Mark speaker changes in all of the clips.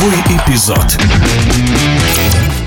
Speaker 1: Игровой эпизод.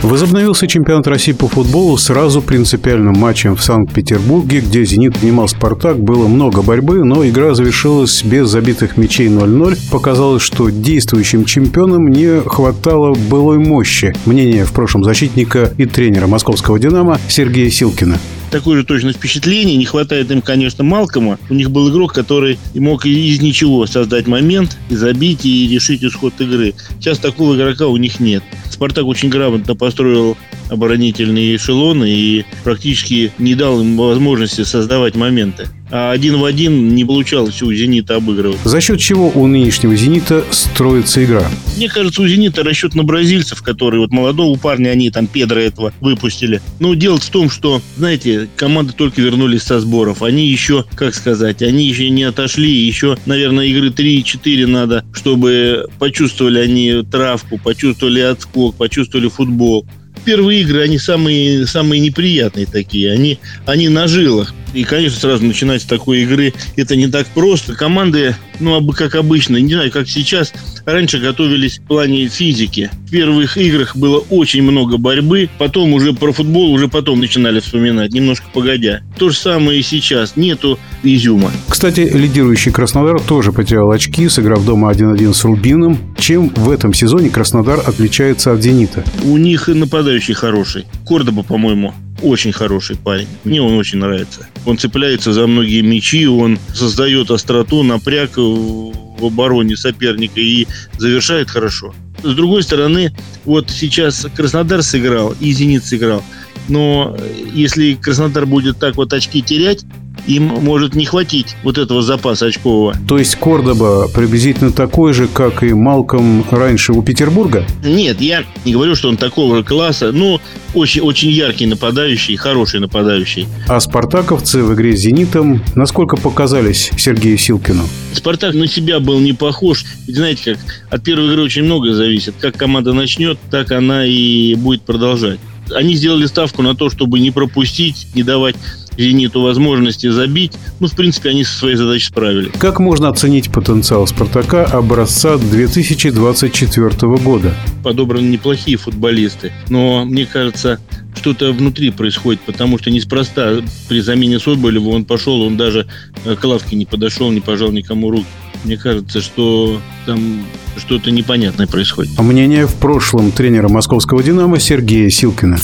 Speaker 2: Возобновился чемпионат России по футболу сразу принципиальным матчем в Санкт-Петербурге, где «Зенит» принимал «Спартак». Было много борьбы, но игра завершилась без забитых мячей 0-0. Показалось, что действующим чемпионам не хватало былой мощи. Мнение в прошлом защитника и тренера московского «Динамо» Сергея Силкина
Speaker 3: такое же точно впечатление. Не хватает им, конечно, Малкома. У них был игрок, который мог из ничего создать момент, и забить, и решить исход игры. Сейчас такого игрока у них нет. Спартак очень грамотно построил оборонительные эшелоны и практически не дал им возможности создавать моменты. А один в один не получалось у «Зенита» обыгрывать.
Speaker 2: За счет чего у нынешнего «Зенита» строится игра?
Speaker 3: Мне кажется, у «Зенита» расчет на бразильцев, которые вот молодого парня, они там Педро этого выпустили. Но дело в том, что, знаете, команды только вернулись со сборов. Они еще, как сказать, они еще не отошли. Еще, наверное, игры 3-4 надо, чтобы почувствовали они травку, почувствовали отскок, почувствовали футбол первые игры, они самые, самые неприятные такие. Они, они на жилах. И, конечно, сразу начинать с такой игры это не так просто. Команды, ну, как обычно, не знаю, как сейчас, раньше готовились в плане физики. В первых играх было очень много борьбы, потом уже про футбол уже потом начинали вспоминать, немножко погодя. То же самое и сейчас. Нету изюма.
Speaker 2: Кстати, лидирующий Краснодар тоже потерял очки, сыграв дома 1-1 с Рубином. Чем в этом сезоне Краснодар отличается от «Зенита»?
Speaker 3: У них и нападающий хороший. Кордоба, по-моему, очень хороший парень. Мне он очень нравится. Он цепляется за многие мячи, он создает остроту, напряг в обороне соперника и завершает хорошо. С другой стороны, вот сейчас Краснодар сыграл и Зенит сыграл. Но если Краснодар будет так вот очки терять, им может не хватить вот этого запаса очкового.
Speaker 2: То есть Кордоба приблизительно такой же, как и Малком раньше у Петербурга?
Speaker 3: Нет, я не говорю, что он такого же класса. Ну, очень, очень яркий нападающий, хороший нападающий.
Speaker 2: А спартаковцы в игре с «Зенитом» насколько показались Сергею Силкину?
Speaker 3: Спартак на себя был не похож. Ведь знаете как, от первой игры очень многое зависит. Как команда начнет, так она и будет продолжать. Они сделали ставку на то, чтобы не пропустить, не давать «Зениту» возможности забить. Ну, в принципе, они со своей задачей справились.
Speaker 2: Как можно оценить потенциал «Спартака» образца 2024 года?
Speaker 3: Подобраны неплохие футболисты, но, мне кажется, что-то внутри происходит, потому что неспроста при замене Соболева он пошел, он даже к лавке не подошел, не пожал никому руки. Мне кажется, что там что-то непонятное происходит.
Speaker 2: А мнение в прошлом тренера московского «Динамо» Сергея Силкина.